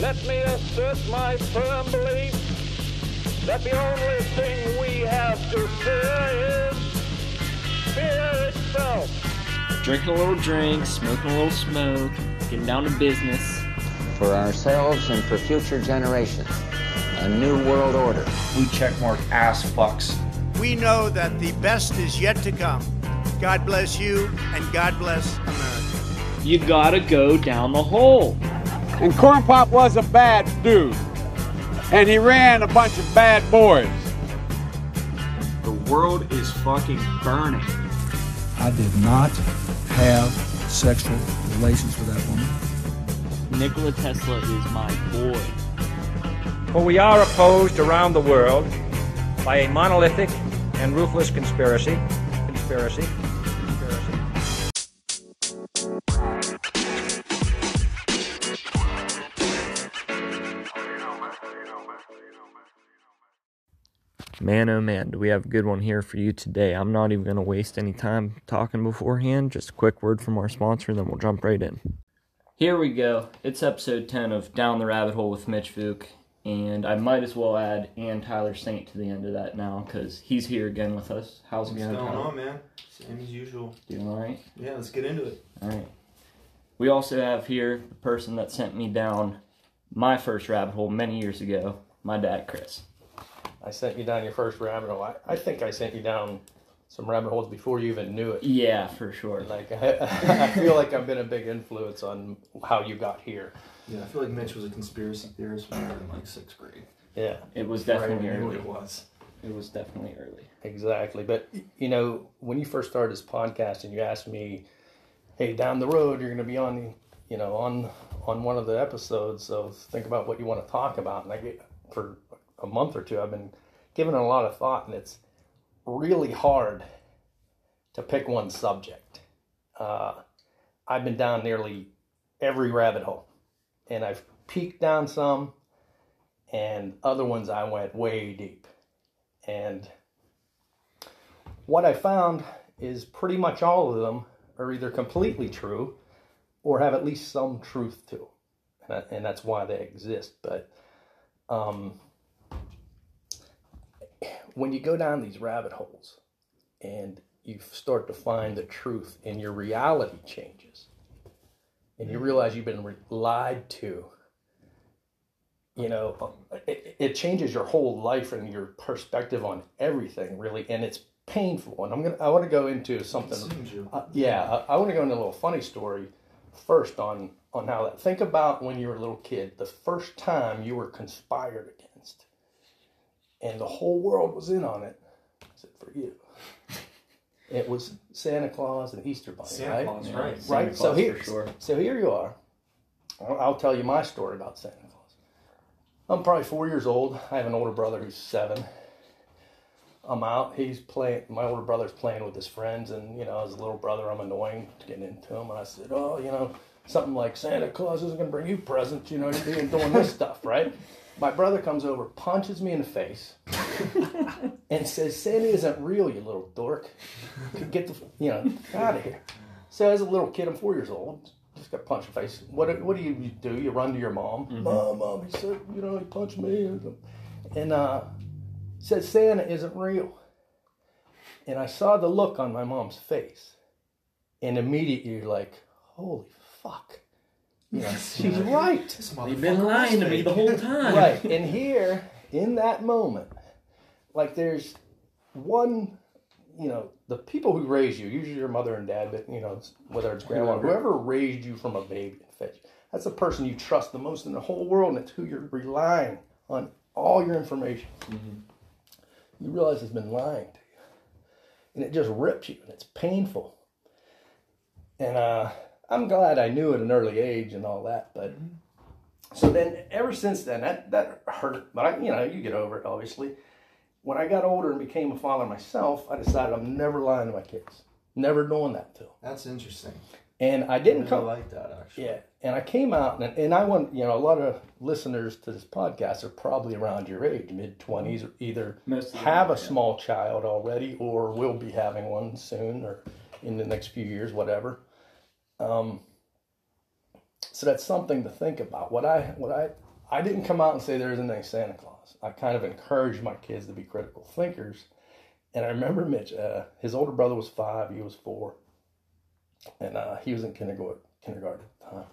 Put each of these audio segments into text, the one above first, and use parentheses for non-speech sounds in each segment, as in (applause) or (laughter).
Let me assert my firm belief that the only thing we have to fear is fear itself. Drinking a little drink, smoking a little smoke, getting down to business. for ourselves and for future generations. A new world order. We checkmark ass fucks. We know that the best is yet to come. God bless you and God bless America. You gotta go down the hole. And Corn Pop was a bad dude. And he ran a bunch of bad boys. The world is fucking burning. I did not have sexual relations with that woman. Nikola Tesla is my boy. For we are opposed around the world by a monolithic and ruthless conspiracy. Conspiracy. Conspiracy. Man, oh man, do we have a good one here for you today. I'm not even going to waste any time talking beforehand. Just a quick word from our sponsor, and then we'll jump right in. Here we go. It's episode 10 of Down the Rabbit Hole with Mitch Vuk. And I might as well add and Tyler Saint to the end of that now because he's here again with us. How's it What's going, going on, man? Same as usual. Doing all right? Yeah, let's get into it. All right. We also have here the person that sent me down my first rabbit hole many years ago, my dad, Chris. I sent you down your first rabbit hole. I, I think I sent you down some rabbit holes before you even knew it. Yeah, for sure. Like I, (laughs) I feel like I've been a big influence on how you got here. Yeah, I feel like Mitch was a conspiracy theorist when we were in like sixth grade. Yeah, It was definitely I knew early. it was. It was definitely early. exactly. But you know, when you first started this podcast and you asked me, "Hey, down the road, you're going to be on, the, you know, on on one of the episodes of think about what you want to talk about," and I get for a month or two, I've been giving it a lot of thought, and it's really hard to pick one subject. Uh, I've been down nearly every rabbit hole, and I've peeked down some, and other ones I went way deep. And what I found is pretty much all of them are either completely true or have at least some truth to and that's why they exist. But um, when you go down these rabbit holes and you start to find the truth and your reality changes and you realize you've been lied to you know it, it changes your whole life and your perspective on everything really and it's painful. And i'm gonna i want to go into something uh, yeah i, I want to go into a little funny story first on on how that. Think about when you were a little kid the first time you were conspired against and the whole world was in on it except for you. (laughs) It was santa claus and easter bunny Santa right? Claus, Yeah, right? Santa right so Claus here for sure. so here you are. I'll, I'll tell you my story about santa claus. I'm probably four years old. I have an older brother who's seven. I'm out. He's playing my older brother's playing with his friends and you know as a little brother i'm annoying getting into him and i said oh you know something like santa claus isn't going to bring you presents you know you're doing, doing this (laughs) stuff right my brother comes over punches me in the face (laughs) and says santa isn't real you little dork get the you know out of here so as a little kid i'm four years old just got punched in the face what, do- what do you do you run to your mom mom mom he said you know he punched me and uh said Santa isn't real. And I saw the look on my mom's face. And immediately you're like, holy fuck. You (laughs) know, she's right. This You've been lying was to me the whole (laughs) time. Right. And here, in that moment, like there's one, you know, the people who raise you, usually your mother and dad, but you know, it's- whether it's grandma, whoever raised you from a baby and fed you, that's the person you trust the most in the whole world, and it's who you're relying on all your information. You realize it's been lying to you, and it just rips you, and it's painful. And uh, I'm glad I knew at an early age and all that, but mm-hmm. so then ever since then that that hurt but I, you know you get over it obviously when i got older and became a father myself i decided i'm never lying to my kids never doing that to them That's interesting. and i I didn't really come like that actually. yeah and i came out and, and i want you know a lot of listeners to this podcast are probably around your age mid-20s or either Most them have a yeah. small child already or will be having one soon or in the next few years whatever um, so that's something to think about. What I what I I didn't come out and say there isn't any Santa Claus. I kind of encouraged my kids to be critical thinkers. And I remember Mitch, uh, his older brother was five, he was four, and uh, he was in kindergarten, kindergarten at the time.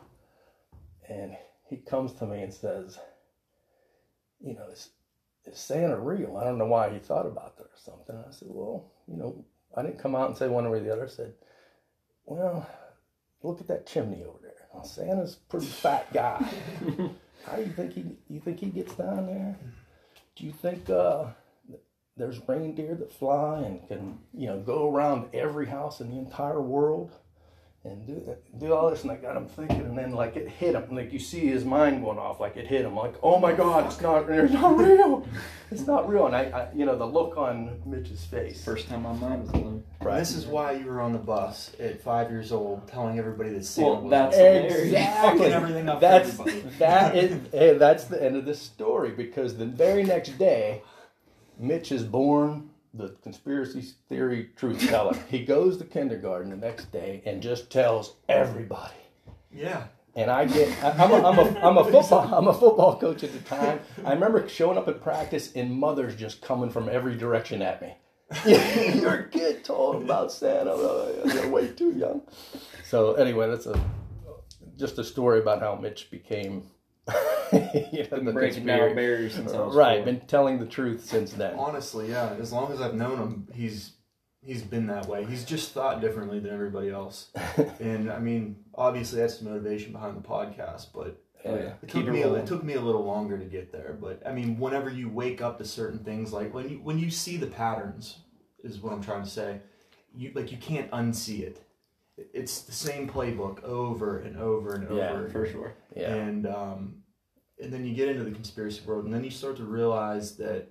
And he comes to me and says, "You know, is, is Santa real?" I don't know why he thought about that or something. I said, "Well, you know, I didn't come out and say one way or the other. I said, well, look at that chimney over there. Now, Santa's a pretty fat guy. (laughs) How do you think he? You think he gets down there? Do you think uh, there's reindeer that fly and can you know go around every house in the entire world and do do all this? And I got him thinking, and then like it hit him. Like you see his mind going off, like it hit him. Like oh my God, it's not it's not real. (laughs) It's not real. And I, I you know the look on Mitch's face. First time my mind was blown. Right. This is why you were on the bus at five years old, telling everybody that Santa Well, was that's Exactly. fucking everything up that's that (laughs) is hey, that's the end of this story because the very next day, Mitch is born the conspiracy theory truth teller. he goes to kindergarten the next day and just tells everybody. Yeah. And I get, I- I'm a, I'm a, I'm a football, (laughs) I'm a football coach at the time. I remember showing up at practice and mothers just coming from every direction at me. (laughs) Your kid told about Santa. You're way too young. So anyway, that's a just a story about how Mitch became. (laughs) you know, the breaking conspiracy- down barriers since I was right. four. Been telling the truth since then. Honestly, yeah. As long as I've known him, he's he's been that way. He's just thought differently than everybody else. (laughs) and I mean, obviously that's the motivation behind the podcast, but oh, Yeah. it Keep took it me a, it took me a little longer to get there. But I mean, whenever you wake up to certain things, like when you when you see the patterns, is what I'm trying to say. You like you can't unsee it. It's the same playbook over and over and over. Yeah, for sure. Yeah. And um, and then you get into the conspiracy world, and then you start to realize that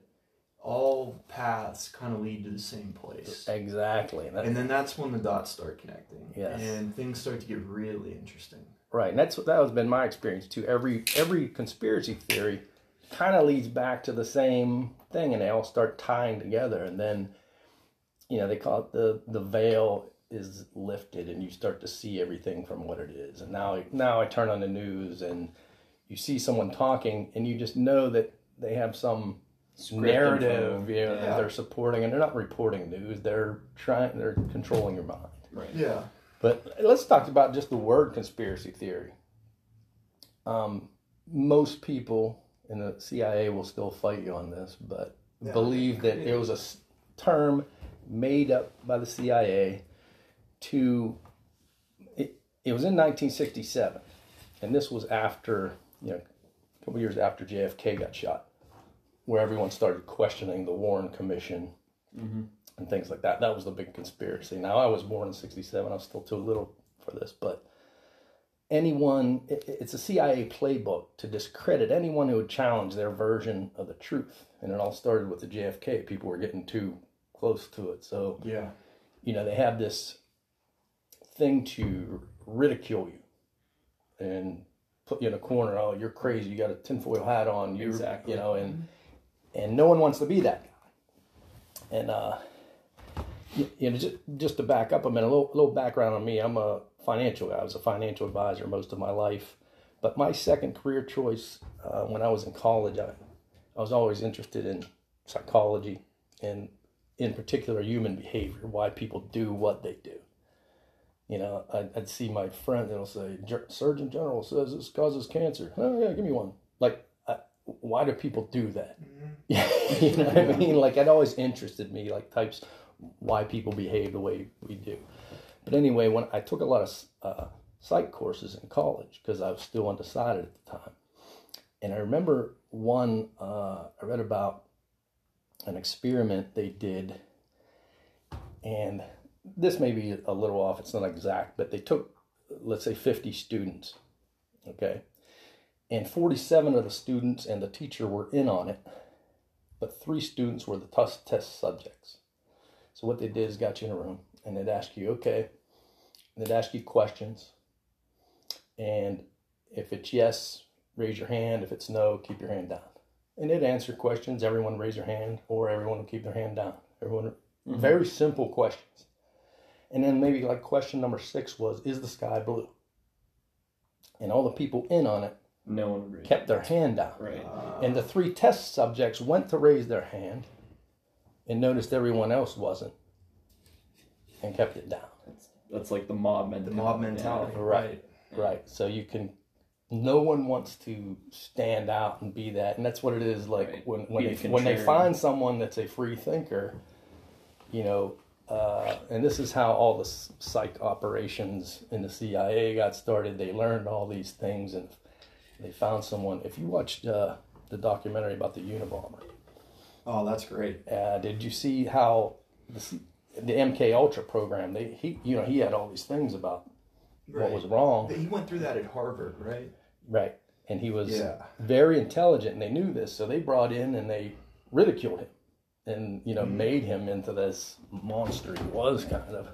all paths kind of lead to the same place. Exactly. That- And then that's when the dots start connecting. Yes. And things start to get really interesting. Right, and that's what that has been my experience too. Every every conspiracy theory kind of leads back to the same thing, and they all start tying together. And then, you know, they call it the the veil is lifted, and you start to see everything from what it is. And now now I turn on the news, and you see someone talking, and you just know that they have some narrative, you know, that they're supporting, and they're not reporting news. They're trying, they're controlling your mind. Right. Yeah. But let's talk about just the word conspiracy theory. Um, most people in the CIA will still fight you on this, but Yeah. believe that it was a term made up by the CIA to. It, it was in 1967, and this was after you know a couple years after JFK got shot, where everyone started questioning the Warren Commission mm-hmm. and things like that. That was the big conspiracy. Now, I was born in 67. I was still too little for this, but anyone, it, it's a CIA playbook to discredit anyone who would challenge their version of the truth. And it all started with the JFK. People were getting too close to it. So, Yeah. you know, they have this thing to ridicule you and put you in a corner. Oh, you're crazy. You got a tinfoil hat on. You, Exactly. you know, and and no one wants to be that guy. And uh, you, you know, just just to back up a minute, a little, little background on me. I'm a financial guy. I was a financial advisor most of my life, but my second career choice uh, when I was in college, I, I was always interested in psychology and, in particular, human behavior. Why people do what they do. You know, I'd, I'd see my friend that'll say, Surgeon General says this causes cancer. Oh, yeah, give me one. Like, I, why do people do that? (laughs) you know what I mean? Like, it always interested me, like, types, why people behave the way we do. But anyway, when I took a lot of uh, psych courses in college because I was still undecided at the time. And I remember one, uh, I read about an experiment they did and this may be a little off, it's not exact, but they took, let's say, 50 students, okay? And 47 of the students and the teacher were in on it, but three students were the test, subjects. So what they did is got you in a room and they'd ask you, okay, they'd ask you questions. And if it's yes, raise your hand. If it's no, keep your hand down. And they'd answer questions. Everyone raise their hand, or everyone would keep their hand down. Everyone, mm-hmm. very simple questions. And then maybe like question number six was, is the sky blue? And all the people in on it No one agreed. kept their hand down. Right. And the three test subjects went to raise their hand and noticed everyone else wasn't and kept it down. That's like the mob mentality. The mob mentality. Right. Right. So you can no one wants to stand out and be that. And that's what it is like Right. when when Be they the when they find someone that's a free thinker, you know, uh, and this is how all the psych operations in the CIA got started. They learned all these things and they found someone. If you watched uh, the documentary about the Unabomber, Oh, that's great. uh, did you see how the, the MK Ultra program? They he you know he had all these things about what was wrong. He went through that at Harvard, right? Right. And he was Yeah. very intelligent and they knew this, so they brought in and they ridiculed him and, you know, Mm-hmm. made him into this monster he was kind of.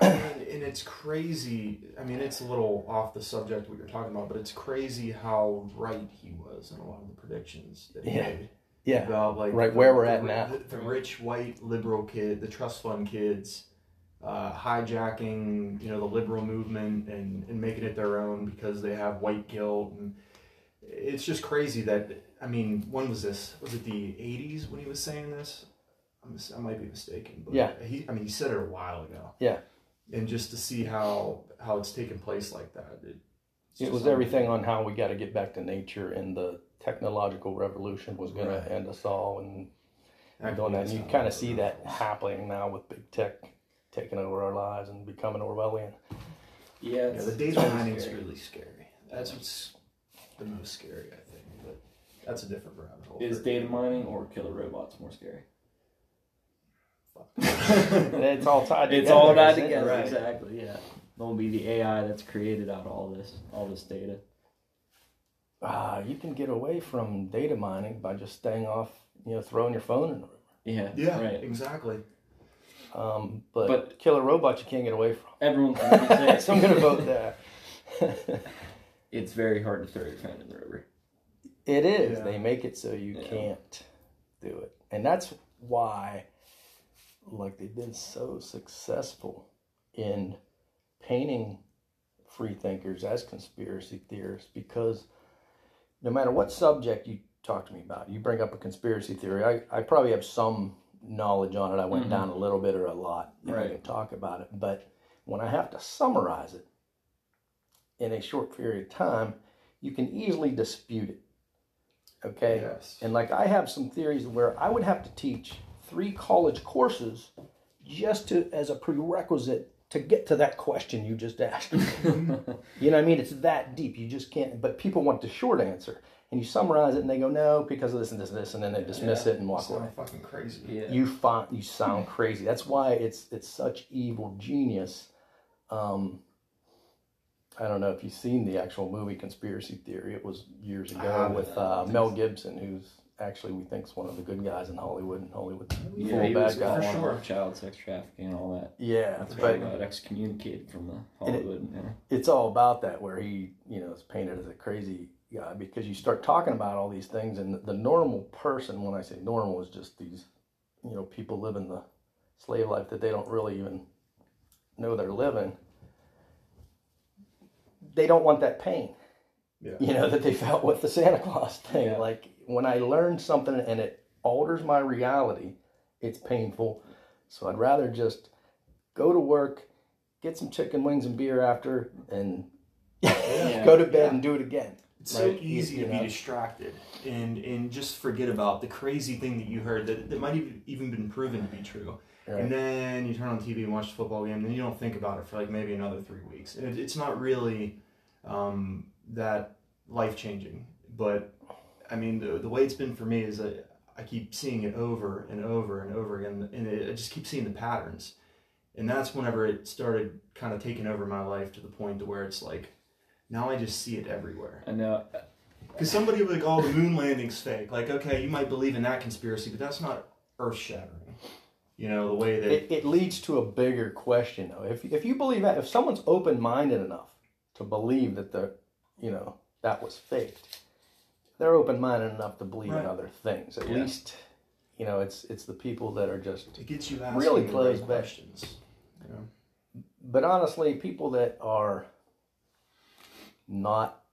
I mean, and it's crazy. I mean, it's a little off the subject what you're talking about, but it's crazy how right he was in a lot of the predictions that he Yeah. made. Yeah. About like Right the- where we're the- at now. The, the rich white liberal kid, the trust fund kids, uh, hijacking you know the liberal movement and, and making it their own because they have white guilt and it's just crazy that I mean when was this? Was it the '80s when he was saying this? I'm, I might be mistaken, but Yeah. he I mean he said it a while ago Yeah. and just to see how how it's taken place like that it, it's It was everything on how we got to get back to nature and the technological revolution was going Right. to end us all and I doing that. And you kind of see that happening now with big tech taking over our lives and becoming Orwellian. Yeah, yeah the data mining is really scary that's what's the most scary I think but that's a different rabbit hole Is data mining or killer robots more scary? (laughs) it's all tied It's together, all tied together. Right. Exactly. Yeah. It'll be the AI that's created out of all this, all this data. Ah, you can get away from data mining by just staying off, you know, throwing your phone in the river. Yeah. yeah Right. exactly Um, but, But- killer robots, you can't get away from. Everyone's gonna say (laughs) so I'm gonna vote that. (laughs) it's very hard to throw your phone in the river. It is. Yeah. They make it so you Yeah. can't do it, and that's why, like, they've been so successful in painting free thinkers as conspiracy theorists because no matter what subject you talk to me about, you bring up a conspiracy theory. I, I probably have some knowledge on it. I went Mhm. down a little bit or a lot. and I Right. can talk about it, but when I have to summarize it in a short period of time, you can easily dispute it. Okay. yes And like I have some theories where I would have to teach three college courses just to as a prerequisite to get to that question you just asked. (laughs) you know what I mean? It's that deep. You just can't but people want the short answer. And you summarize it and they go, No, because of this and this and this and then they dismiss it and walk sound away. fucking crazy Yeah. You find you sound crazy. That's why it's it's such evil genius. Um I don't know if you've seen the actual movie Conspiracy Theory. It was years ago with uh, Mel Gibson, who's actually we think's one of the good guys in Hollywood. And Hollywood, Yeah, full he bad was guy. for sure. Child sex trafficking and all that. Yeah, He but got excommunicated from the And it- Hollywood. yeah. it's all about that where he you know is painted as a crazy guy because you start talking about all these things and the normal person when i say normal is just these you know people living the slave life that they don't really even know they're living they don't want that pain yeah you know that they felt with the santa claus thing Yeah. like when i learn something and it alters my reality it's painful so i'd rather just go to work get some chicken wings and beer after and (laughs) go to bed Yeah. and do it again It's so Like, you- easy you to know? be distracted and and just forget about the crazy thing that you heard that, that might have even been proven to be true. Right. And then you turn on TV and watch the football game, and then you don't think about it for like maybe another three weeks. And it, it's not really um, that life changing. But I mean, the, the way it's been for me is that I keep seeing it over and over and over again, and it, I just keep seeing the patterns. And that's whenever it started kind of taking over my life to the point to where it's like, now I just see it everywhere. I know. Because somebody would like, oh, the moon landing's fake. Like, okay, you might believe in that conspiracy, but that's not earth shattering. You know, the way that. it, it leads to a bigger question though if, if you believe that if someone's open-minded enough to believe that the you know that was faked they're open-minded enough to believe Right. in other things at Yeah. least you know it's it's the people that are just it gets you asking really the closed right questions. You know? but honestly, people that are not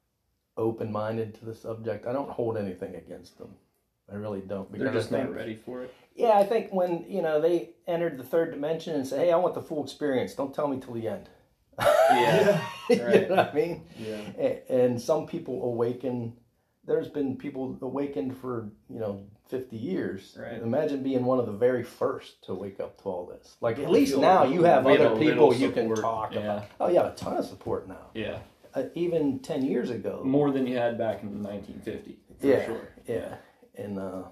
open minded to the subject. I don't hold anything against them. I really don't. Because They're I just not ready for it. Yeah, I think when you know they entered the third dimension and say, "Hey, I want the full experience. Don't tell me till the end." Yeah. (laughs) you Right. know what I mean? Yeah. A- And some people awaken. There's been people awakened for you know 50 years. Right. Imagine being one of the very first to wake up to all this. Like at least now you have other people you can talk yeah. about. Oh, you have a ton of support now. Yeah. Uh, even 10 years ago. More than you had back in 1950. For yeah, sure. yeah, and uh,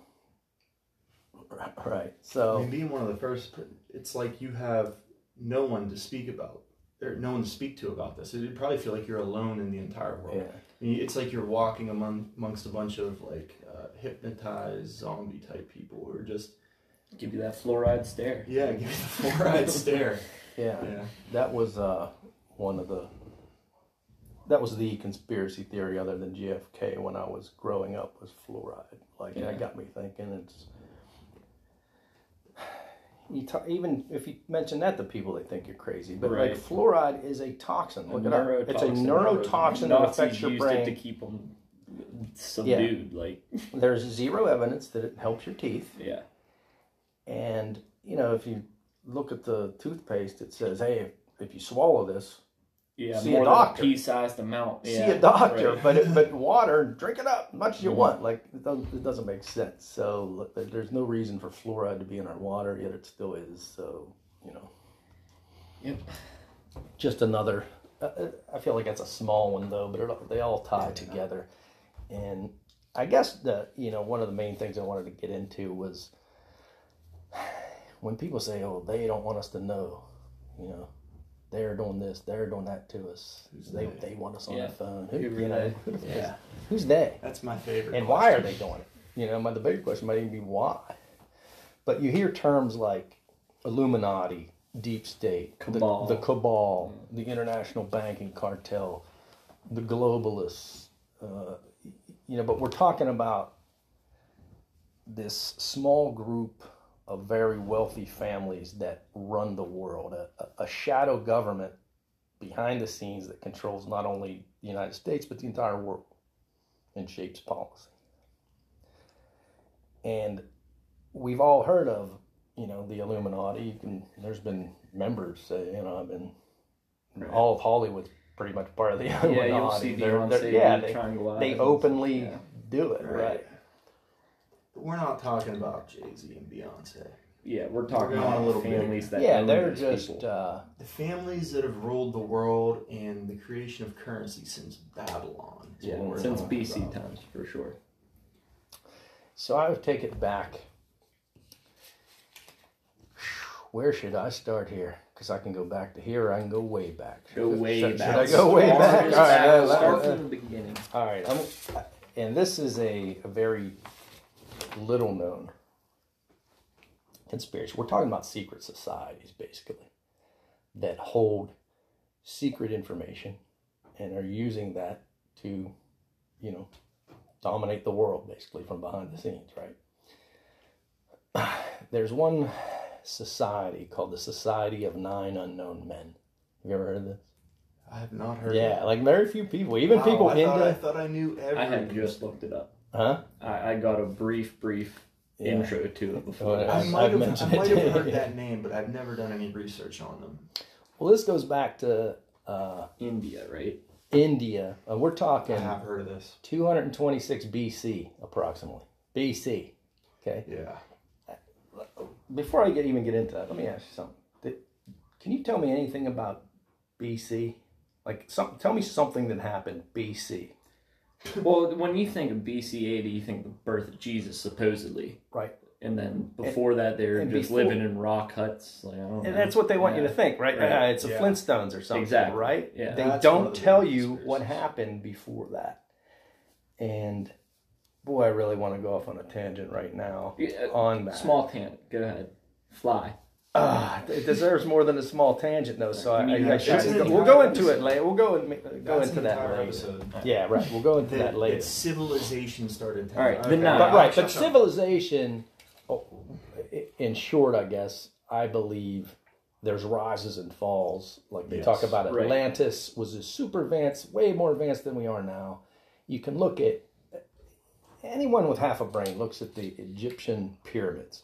right. I So mean, being one of the first, it's like you have no one to speak about, or no one to speak to about this. It'd probably feel like you're alone in the entire world. Yeah. I mean, it's like you're walking among amongst a bunch of like uh, hypnotized zombie type people who are just Give you that fluoride stare. yeah, give you the fluoride (laughs) stare. yeah, Yeah. that was uh, one of the. That was the conspiracy theory, other than JFK, when I was growing up, was fluoride. Like Yeah. that got me thinking. It's you ta- even if you mention that to people, they think you're crazy. But Right. like fluoride is a toxin. Look it up. It's a neurotoxin. that affects your used it to keep them subdued. Like, There's zero evidence that it helps your teeth. yeah. And you know, if you look at the toothpaste, it says, "Hey, if, if you swallow this, Yeah, See a doctor. pea-sized amount. see a doctor." right. But it, but water, drink it up as much as you Mhm. want. Like it doesn't, it doesn't make sense. So look, there- there's no reason for fluoride to be in our water, yet it still is. So you know, Yep. just another. Uh, uh, I feel like that's a small one though, but it, they all tie together. And I guess the you know one of the main things I wanted to get into was (sighs) when people say, "Oh, they don't want us to know," you know, they're doing this, they're doing that to us. They they? they want us on Yeah. the phone. Who, Who you know, they? who the fuck is- Yeah. who's they? That's my favorite. And why are they doing it? You know, my the bigger question might even be why. But you hear terms like Illuminati, deep state, the- Cabal. the, cabal, the international banking cartel, the globalists. Uh, you know, but we're talking about this small group of very wealthy families that run the world, a, a- shadow government behind the scenes that controls not only the United States but the entire world and shapes policy. And we've all heard of, you know, the Illuminati. You can, there's been members say, you know, I've been all of Hollywood's pretty much part of the Illuminati. Yeah, you'll see They're- they're- yeah, they, they openly Yeah. do it, Right. right? But we're not talking about Jay Z and Beyonce. Yeah, we're talking We're going about a little families that Yeah, own they're those just people. uh, The families that have ruled the world and the creation of currency since Babylon. is yeah, we're since talking BC about. times for sure. So I would take it back. Where should I start here? Because I can go back to here. Or I can go way back. Go Should- way should, back. Should I go way Start back? All right. back. uh, let- Start uh, from the beginning. all right. I'm, and this is a, a very little known conspiracy. We're talking about secret societies, basically, that hold secret information and are using that to, you know, dominate the world, basically, from behind the scenes, right? (sighs) There's one society called the Society of Nine Unknown Men. Have you ever heard of this? I have not heard. Yeah, of like very few people, even Wow, people I into, Thought, I thought I knew every. I had just looked it up. Huh? I, I got a brief, brief Yeah. intro to it before. Well, I I've- might I've I might have heard that name, but I've never done any research on them. Well, this goes back to uh, India, right? India. Uh, we're talking I have heard of this. 226 BC, approximately. BC. Okay. Yeah. Before I get even get into that, let me ask you something. Did- Can you tell me anything about BC? Like, some, tell me something that happened BC. Well, when you think of BC AD, you think the birth of Jesus, supposedly. Right. And then before that, they're just before- living in rock huts. Like, I don't know. And that's what they want you to think, right? Right. Uh, it's a Yeah. Flintstones or something, Exactly. right? Yeah. They That's don't tell you conspiracies. what happened before that. And boy, I really want to go off on a tangent right now Yeah, on that. Small tangent. Go ahead. Fly. Ah, it deserves more than a small tangent, though. So I, need I, I should. We'll go into it later. We'll go and go into an that later. episode. Yeah, right. We'll go into that That, later. civilization started. All right, Okay. the. But right, but civilization, oh, in short, I guess I believe there's rises and falls. Like they talk Yes, about right. Atlantis was a super advanced, way more advanced than we are now, you can look at anyone with half a brain looks at the Egyptian pyramids.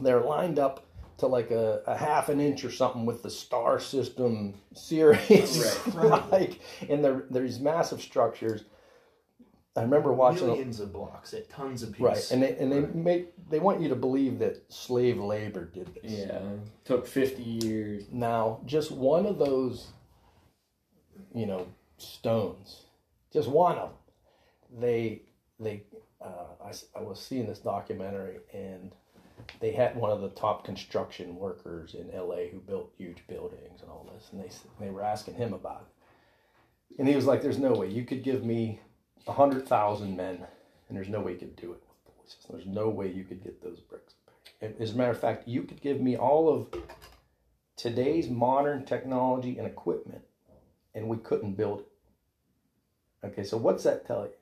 They're lined up to like a, a half an inch or something with the star system Sirius, Right. (laughs) like, and there there's massive structures. I remember watching millions of blocks at tons of pieces. right, and they and they make they want you to believe that slave labor did this. Yeah, took 50 years. Now, just one of those, you know, stones, just one of them, they, they, uh, I, I was seeing this documentary and they had one of the top construction workers in LA who built huge buildings and all this, and they, they were asking him about it. And he was like, There's no way you could give me a hundred thousand men, and there's no way you could do it with. There's no way you could get those bricks. As a matter of fact, you could give me all of today's modern technology and equipment, and we couldn't build it. Okay, so what's that tell you?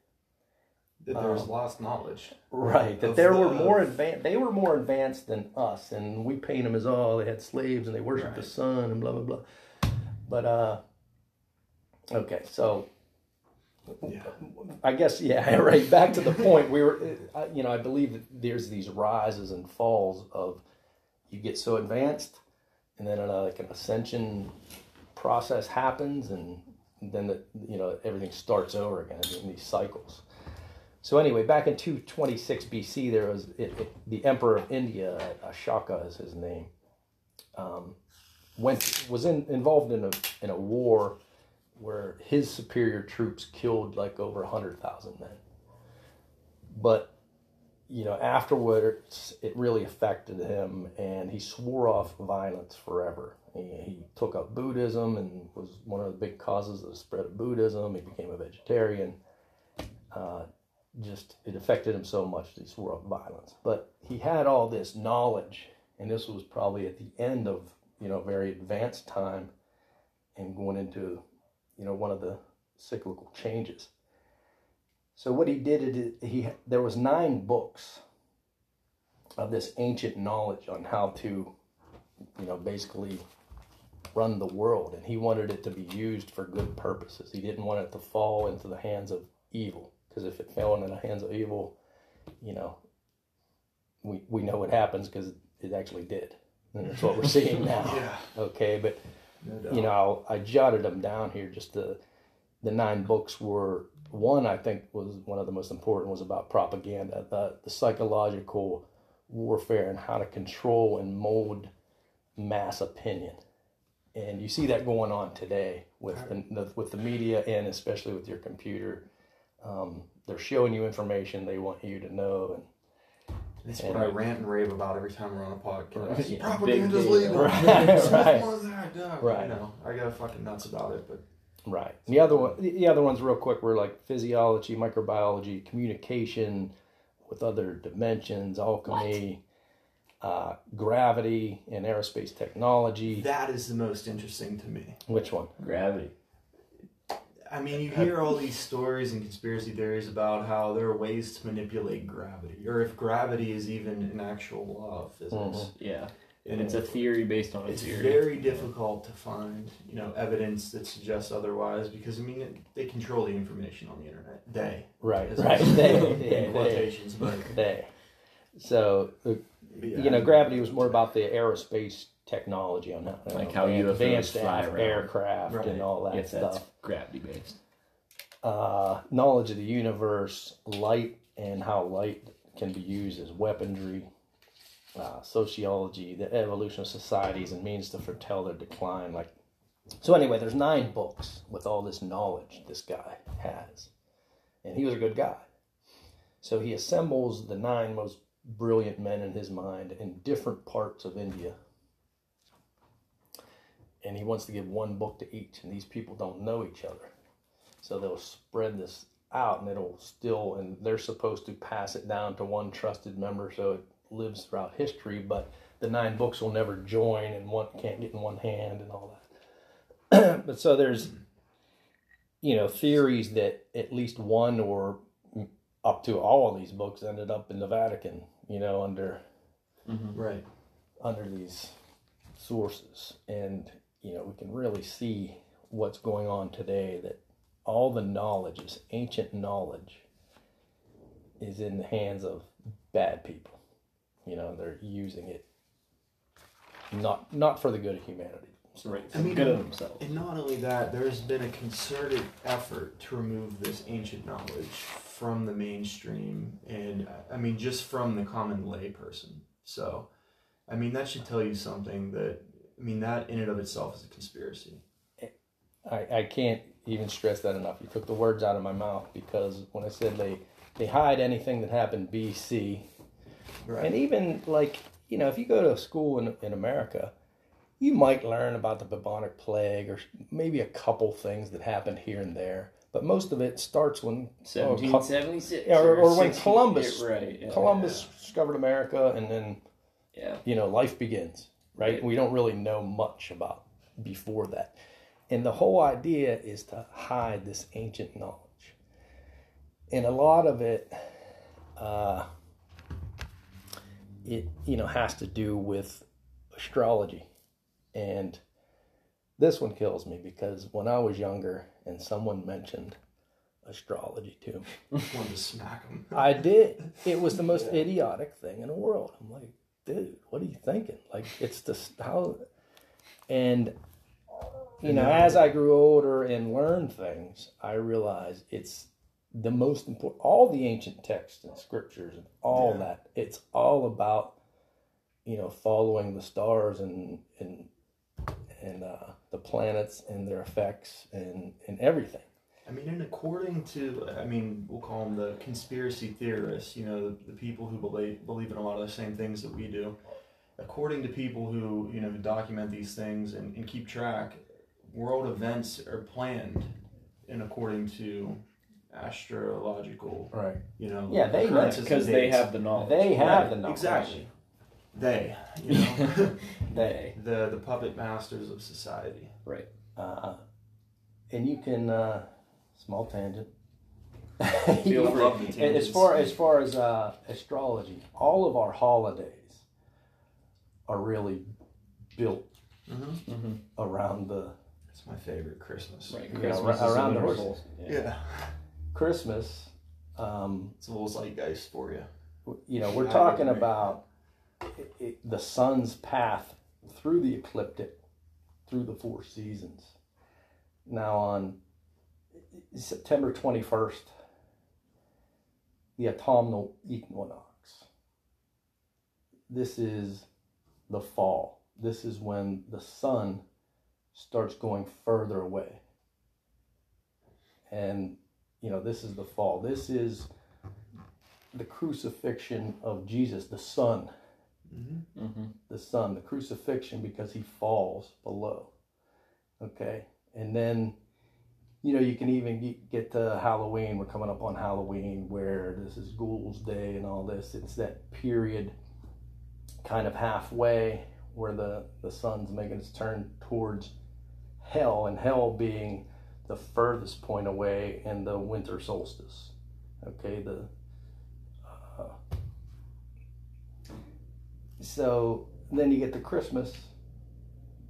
That there's Um, lost knowledge. Right, that Of they were more advanced. They were more advanced than us, and we paint them as oh they had slaves and they worshiped the sun and blah blah blah. But uh, okay, so Yeah. I guess yeah, (laughs) right. Back to the point we were. You know, I believe that there's these rises and falls of you get so advanced, and then uh, like an ascension process happens, and then the, you know everything starts over again in these cycles. So anyway, back in 226 BC, there was it, it, the emperor of India, Ashoka is his name, um, went was in, involved in a in a war where his superior troops killed like over 100,000 men. But, you know, afterwards, it really affected him, and he swore off violence forever. He, he took up Buddhism and was one of the big causes of the spread of Buddhism. He became a vegetarian. Uh, just, it affected him so much this swore violence. But he had all this knowledge, and this was probably at the end of, you know, very advanced time and going into you know one of the cyclical changes. So what he did it he there was nine books of this ancient knowledge on how to you know basically run the world. And he wanted it to be used for good purposes. He didn't want it to fall into the hands of evil because if it fell into the hands of evil you know we we know what happens because it actually did and that's what we're seeing (laughs) now Yeah. okay but No you know, I jotted them down here. Just the the nine books were one. I think was one of the most important was about propaganda, the the psychological warfare and how to control and mold mass opinion. And you see that going on today with the, the with the media and especially with your computer. Um, they're showing you information they want you to know, and That's And- what I rant and rave about every time we're on a podcast. Yeah, Propaganda's big legal. Right, It's right. more I do. Right. You know, I go fucking nuts about it, but Right. And the other one, the other ones, real quick, were like physiology, microbiology, communication with other dimensions, alchemy, uh, gravity, and aerospace technology. that is the most interesting to me. Which one? Gravity. I mean, you hear all these stories and conspiracy theories about how there are ways to manipulate gravity, or if gravity is even an actual law of physics. Yeah. And it's a theory based on a it's theory. very difficult to find, you know, evidence that suggests otherwise because I mean, it, they control the information on the internet. They, Right. Right. They, (laughs) in yeah, they, but they. So, uh, yeah. you know, gravity was more about the aerospace technology on how, Like how UFOs advanced aircraft Right. and all that If stuff. that's gravity based. uh, knowledge of the universe, light, and how light can be used as weaponry, uh, sociology, the evolution of societies, and means to foretell their decline. Like, so anyway, there's nine books with all this knowledge this guy has, and he was a good guy. So he assembles the nine most brilliant men in his mind in different parts of India. And he wants to give one book to each, and these people don't know each other. So they'll spread this out and it'll still, and they're supposed to pass it down to one trusted member so it lives throughout history, but the nine books will never join and one can't get in one hand and all that. (clears throat) but so there's, you know, theories that at least one or up to all of these books ended up in the Vatican, you know, under mm-hmm. right. under these sources and you know we can really see what's going on today that all the knowledge, this ancient knowledge, is in the hands of bad people. You know, they're using it not not for the good of humanity. Right. I mean, good of themselves. And not only that, there's been a concerted effort to remove this ancient knowledge from the mainstream, and I mean, just from the common layperson. So, I mean, that should tell you something. That I mean, that in and of itself is a conspiracy. I, I can't even stress that enough. You took the words out of my mouth because when I said they they hide anything that happened BC, Right. and even like you know, if you go to a school in in America, you might learn about the bubonic plague or maybe a couple things that happened here and there. But most of it starts when oh, 1776. yeah, or, or when Columbus right, yeah, Columbus discovered America, and then Yeah. you know life begins. Right? We don't really know much about before that, and the whole idea is to hide this ancient knowledge, and a lot of it, uh, it you know has to do with astrology, and this one kills me because when I was younger and someone mentioned astrology to me. (laughs) Wanted to smack him. I did. It was the most (laughs) idiotic thing in the world. I'm like, dude, what are you thinking? Like, it's just how. And, you know, as I grew older and learned things, I realized it's the most important. All the ancient texts and scriptures and all Yeah. that, it's all about, you know, following the stars and, and, and uh, the planets and their effects and, and everything. I mean, and according to, I mean, we'll call them the conspiracy theorists, you know, the, the people who believe, believe in a lot of the same things that we do. According to people who, you know, who document these things and, and keep track, world events are planned and according to astrological, Right. you know, Yeah, they know, Because they have the knowledge. They have Right, the knowledge. Exactly. They, you know, (laughs) They. the, the puppet masters of society. Right. Uh, and you can uh, small tangent. (laughs) Feel (laughs) free. love as far as far as uh, astrology, all of our holidays are really built Mm-hmm. around the It's my favorite Christmas. Right. Yeah, Christmas ra- is around the universal. horses. Yeah. Yeah. Christmas. Um, It's a little zeitgeist for you. you know, we're I talking about it, it, the sun's path through the ecliptic, through the four seasons. Now, on September 21st, the autumnal equinox. This is the fall. This is when the sun starts going further away. And, you know, this is the fall. This is the crucifixion of Jesus, the Son. Mm-hmm. The Son, the crucifixion because he falls below. Okay. And then, you know, you can even get- to Halloween. We're coming up on Halloween where this is Ghoul's Day and all this. It's that period kind of halfway where the, the sun's making its turn towards hell, and hell being the furthest point away in the winter solstice. Okay, the uh, so then you get to Christmas.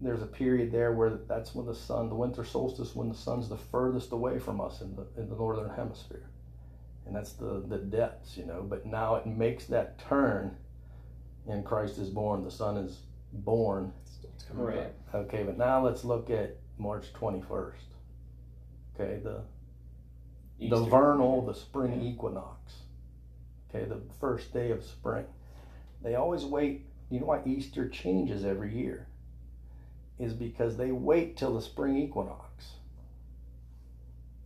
There's a period there where that's when the sun, the winter solstice, when the sun's the furthest away from us in the in the northern hemisphere, and that's the the depths, you know. But now it makes that turn, and Christ is born. The sun is born. It's coming Right. back. Okay, but now let's look at March 21st. Okay, the the vernal, the spring equinox. Okay, the first day of spring. They always wait. You know why Easter changes every year? Is because they wait till the spring equinox.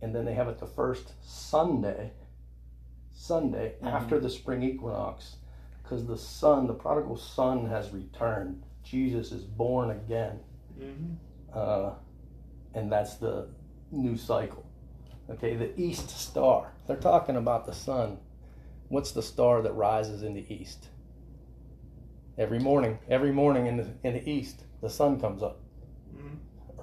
And then they have it the first Sunday, Sunday after the spring equinox, because the sun, the prodigal son, has returned. Jesus is born again. Mm-hmm. Uh, and that's the new cycle. Okay, the east star. They're talking about the sun. What's the star that rises in the east? Every morning, every morning in the in the east, the sun comes up.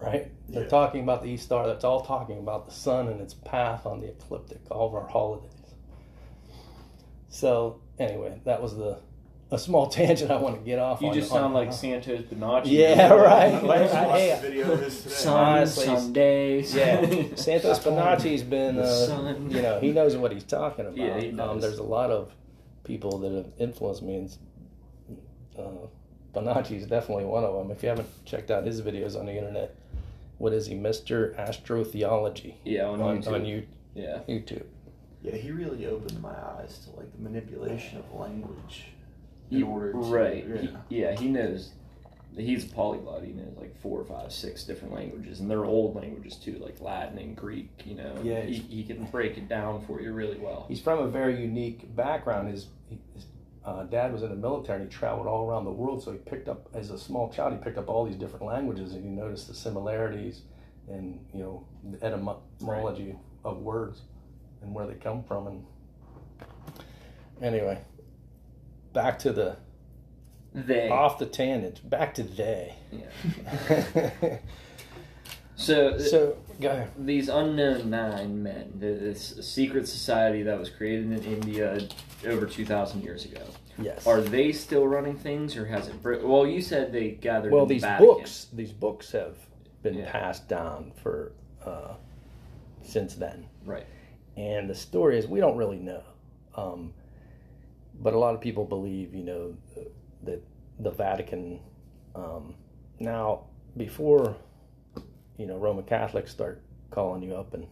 Right? They're Yeah. talking about the east star. That's all talking about the sun and its path on the ecliptic. All of our holidays. So anyway, that was the a small (laughs) tangent I want to get off. You on, just on- sound like Santos Bonacci. Yeah, right. I Like, just I- watched hey, the video of this today. Sun, Honestly, Sundays. Yeah, Santos Bonacci's been, uh, you know, he knows what he's talking about. Yeah, he Um, there's a lot of people that have influenced me, and uh, Bonacci's definitely one of them. If you haven't checked out his videos on the internet, what is he, Mister Astrotheology? Yeah, on on, YouTube. on you, Yeah. YouTube. Yeah, he really opened my eyes to like the manipulation of language in You- order to right. Yeah. He, yeah, he knows. He's a polyglot. He knows like four, five, six different languages, and they're old languages too, like Latin and Greek. You know, Yeah, he, he can break it down for you really well. He's from a very unique background. His, his uh, dad was in the military and he traveled all around the world. So he picked up, as a small child, he picked up all these different languages and he noticed the similarities and, you know, the etymology of words and where they come from. And anyway, back to the They. off the tangent, back to they. Yeah. (laughs) So, so, go ahead. these unknown nine men, this secret society that was created in India over two thousand years ago. Yes. Are they still running things, or has it? Bro- well, you said they gathered. well these Vatican. books these books have been Yeah. passed down for uh, since then right? and the story is we don't really know um, but a lot of people believe you know that the vatican um, now before you know roman catholics start calling you up and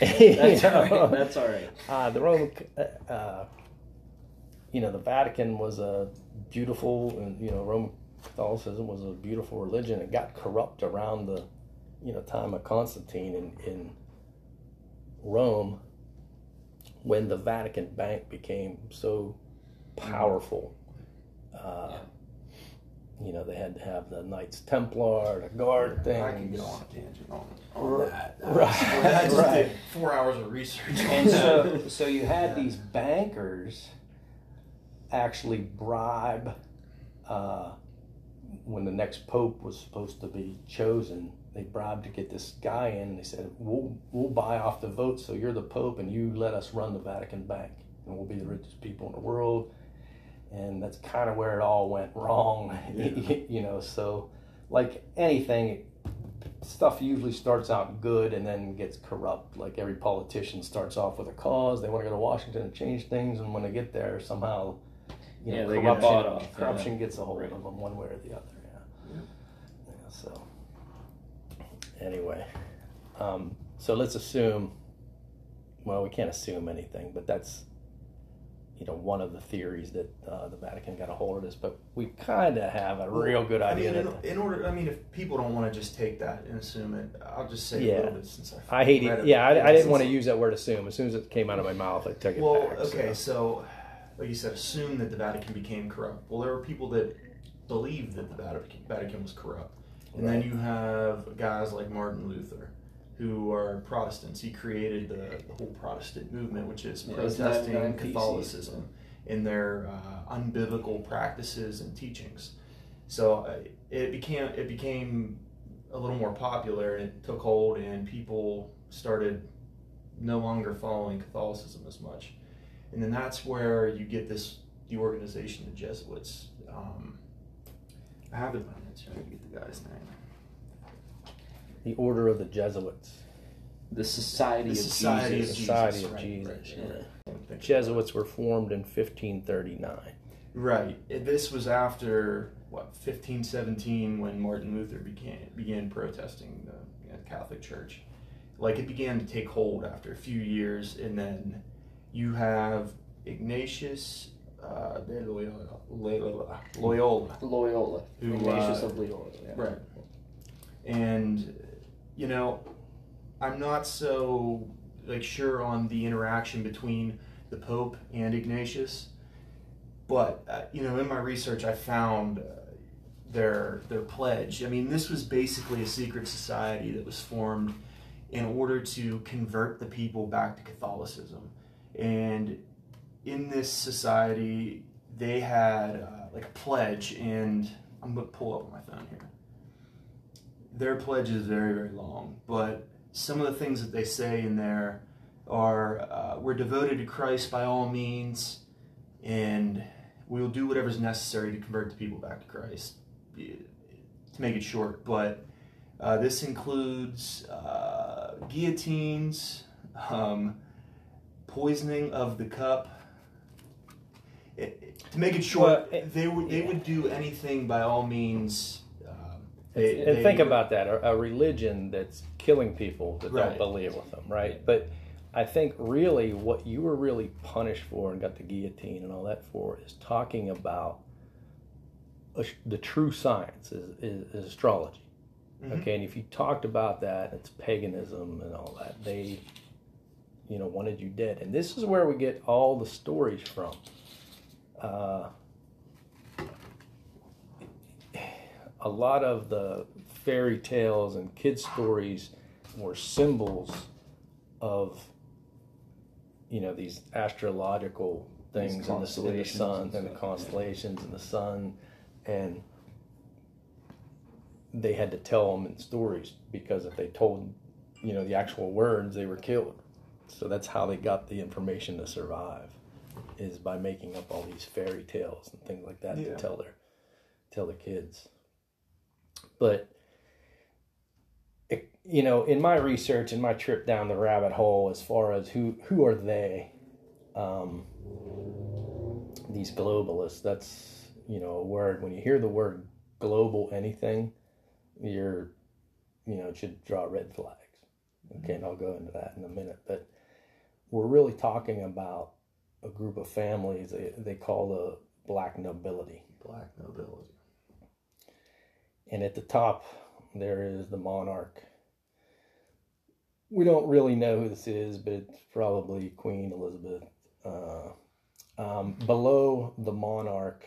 That's all right. (laughs) That's all right. uh, the Roman, uh, uh, you know, the Vatican was a beautiful, and you know, Roman Catholicism was a beautiful religion. It got corrupt around the, you know, time of Constantine in, in Rome, when the Vatican Bank became so powerful. Uh, You know, they had to have the Knights Templar, the guard things. I can go on a tangent on, on Right, that. right, (laughs) I just right. did four hours of research. And so, so you had these bankers actually bribe uh, when the next pope was supposed to be chosen. They bribed to get this guy in, and they said, "We'll we'll buy off the vote, so you're the pope, and you let us run the Vatican Bank, and we'll be the richest people in the world." And that's kind of where it all went wrong, (laughs) you know. So, like anything, stuff usually starts out good and then gets corrupt. Like every politician starts off with a cause. They want to go to Washington and change things, and when they get there, somehow, you know, Yeah, get corruption, bought off, yeah. corruption gets a hold of them one way or the other. Yeah. yeah so, anyway, um, so let's assume. Well, we can't assume anything, but that's you know one of the theories that uh, the Vatican got a hold of this. But we kind of have a real good idea. I mean, in, in order, I mean, if people don't want to just take that and assume it, I'll just say a Yeah. little bit since I. I hate it. Yeah, I, I didn't want to use that word assume. As soon as it came out of my mouth, I took it Well, back. okay, so. so like you said, assume that the Vatican became corrupt. Well, there were people that believed that the Vatican, Vatican was corrupt, and then you have guys like Martin Luther, who are Protestants. He created the, the whole Protestant movement, which is Yeah, protesting 99 Catholicism in their uh, unbiblical practices and teachings. So uh, it became it became a little more popular, and it took hold, and people started no longer following Catholicism as much. And then that's where you get this the organization, the Jesuits. Um, I have it in my notes. Trying to get the guy's name. The Order of the Jesuits. The Society The of Society Jesus. of Jesus. Society of right, Jesus. right, yeah. right. I'm Jesuits were formed in 1539. Right. This was after what 1517 when Martin Luther began began protesting the you know, Catholic Church. Like it began to take hold after a few years, and then you have Ignatius uh, de Loyola, Loyola, Loyola Loyola. Who, Ignatius uh, of Loyola. Yeah. Right. And you know, I'm not so like sure on the interaction between the Pope and Ignatius, but uh, you know, in my research, I found uh, their their pledge. I mean, this was basically a secret society that was formed in order to convert the people back to Catholicism, and in this society, they had uh, like a pledge, and I'm gonna pull up my phone here their pledge is very very long but some of the things that they say in there are uh, we're devoted to christ by all means and we will do whatever's necessary to convert the people back to Christ. To make it short, but uh, this includes uh, guillotines, um, poisoning of the cup. It, it- to make it short, Well, they would they would do anything by all means. They, and they- think about that a, a religion that's killing people that Right. don't believe with them right? But i think really what you were really punished for and got the guillotine and all that for is talking about a, the true science is, is, is astrology. Mhm. okay and if you talked about that it's paganism and all that they you know wanted you dead. And this is where we get all the stories from. Uh, a lot of the fairy tales and kid stories were symbols of you know these astrological things in the, in the sun and and the constellations and the sun and they had to tell them in stories because if they told you know the actual words they were killed. So that's how they got the information to survive is by making up all these fairy tales and things like that Yeah. to tell their tell the kids but it, you know in my research and my trip down the rabbit hole as far as who who are they um, these globalists that's you know a word. When you hear the word global anything you're you know it should draw red flags. Okay and i'll go into that in a minute but we're really talking about a group of families they, they call the black nobility. Black nobility. And at the top there is the monarch. We don't really know who this is but it's probably queen elizabeth. Uh, um, below the monarch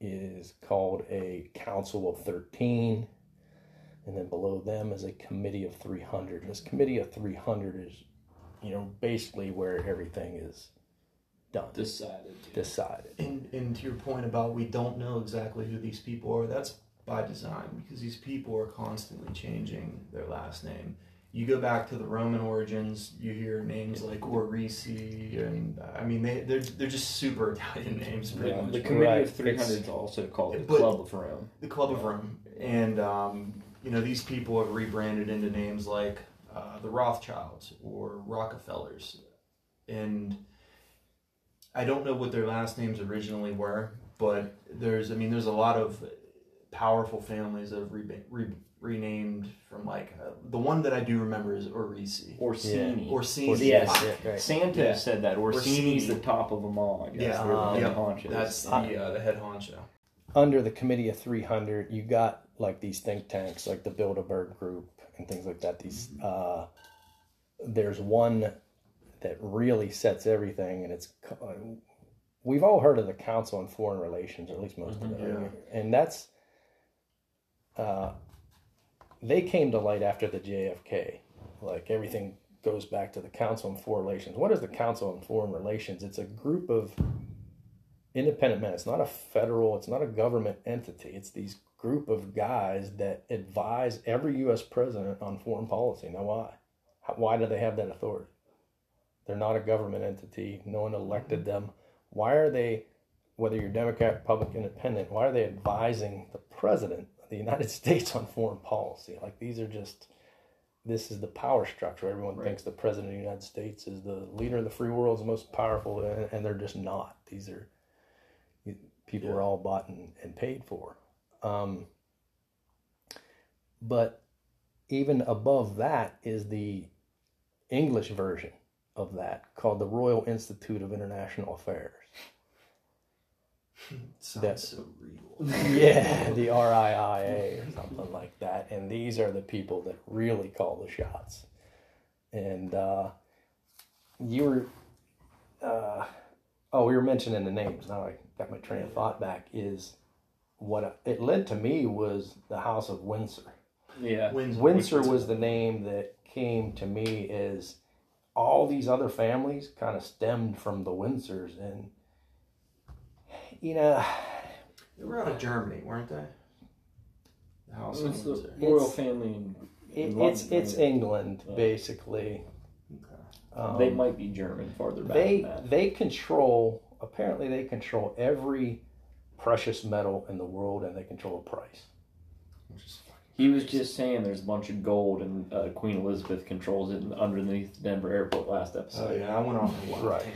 is called a council of 13 and then below them is a committee of 300 and this committee of 300 is you know basically where everything is done. Decided. decided. And, and to your point about we don't know exactly who these people are, that's by design because these people are constantly changing their last name. You go back to the Roman origins, you hear names like Orisi, and I mean they they're, they're just super (laughs) Italian names, pretty Yeah, much. the Committee Right. of 300 is also called the But- Club of Rome. the Club of Rome, and um, you know these people have rebranded into names like uh, the Rothschilds or Rockefellers, and I don't know what their last names originally were, but there's I mean there's a lot of powerful families that have re- re- renamed from like uh, the one that I do remember is Orisi. Orsini. Orsini. Yes, Yeah, right. Santa Yeah. said that. Orsini's Orsini. the top of them all. I guess. Yeah, They're the head yep. honchos. that's the uh, the head honcho. under the committee of 300 you got like these think tanks like the bilderberg group and things like that these uh, there's one that really sets everything and it's uh, we've all heard of the council on foreign relations or at least most of it Yeah. and that's uh, they came to light after the jfk like everything goes back to the council on foreign relations what is the council on foreign relations it's a group of independent men. It's not a federal, it's not a government entity. It's these group of guys that advise every U.S. president on foreign policy. Now, why? Why do they have that authority? They're not a government entity. No one elected them. Why are they, whether you're Democrat, Republican, Independent, why are they advising the president the United (laughs) States on foreign policy? Like these are just. This is the power structure. Everyone thinks the president of the United States is the leader of the free world, is the most powerful, and, and they're just not. These are people are all bought and, and paid for. Um, but even above that is the English version of that called the Royal Institute of International Affairs. Sounds That- so real. (laughs) yeah, the (laughs) RIIA or something like that. And these are the people that really call the shots. And uh, you were, uh, oh, we were mentioning the names. Now I got my train of thought back. Is what it led to me was the House of Windsor. yeah. Windsor, Windsor was the name that came to me as all these other families kind of stemmed from the Windsors. And, you know, They were out of Germany, weren't they? The House It's the Windsor. royal It's- family. In, in it's London, it's right? England basically. Um, they might be German farther back they than that. they control apparently they control every precious metal in the world and they control the price. He was just saying there's a bunch of gold and uh, Queen Elizabeth controls it underneath Denver Airport last episode. Oh yeah, I went off on a wild Right.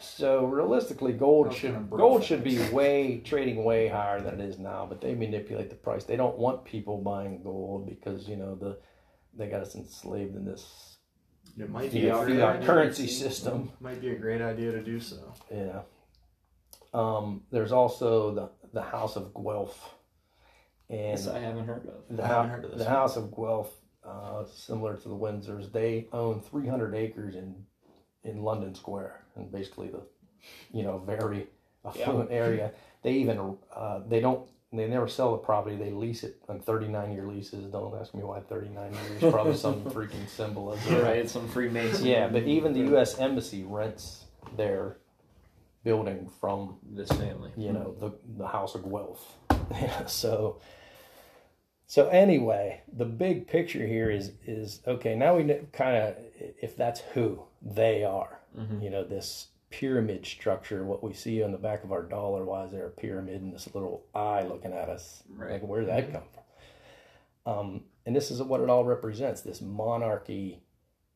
So realistically, gold should gold should be way trading way higher than it is now, but they manipulate the price. They don't want people buying gold because you know the they got us enslaved in this It might be fiat, fiat idea. currency system. Might be a great idea to do so. Yeah. Um, there's also the the House of Guelph, and This I haven't heard of. the, I haven't heard of this the. House of Guelph, uh, similar to the Windsors, they own 300 acres in in London Square, and basically the, you know, very affluent area. They even uh, they don't they never sell the property. They lease it on 39 year leases. Don't ask me why 39 years. Probably some (laughs) freaking symbolism. Right, some Freemason. Yeah, but even the U.S. Embassy rents their building from this family. you know the the House of Guelph. (laughs) Yeah, so so anyway, the big picture here is is okay. Now we kind of if that's who they are. You know this pyramid structure. What we see on the back of our dollar. Why is there a pyramid and this little eye looking at us? Right. Like where did that come from? Um, and this is what it all represents: this monarchy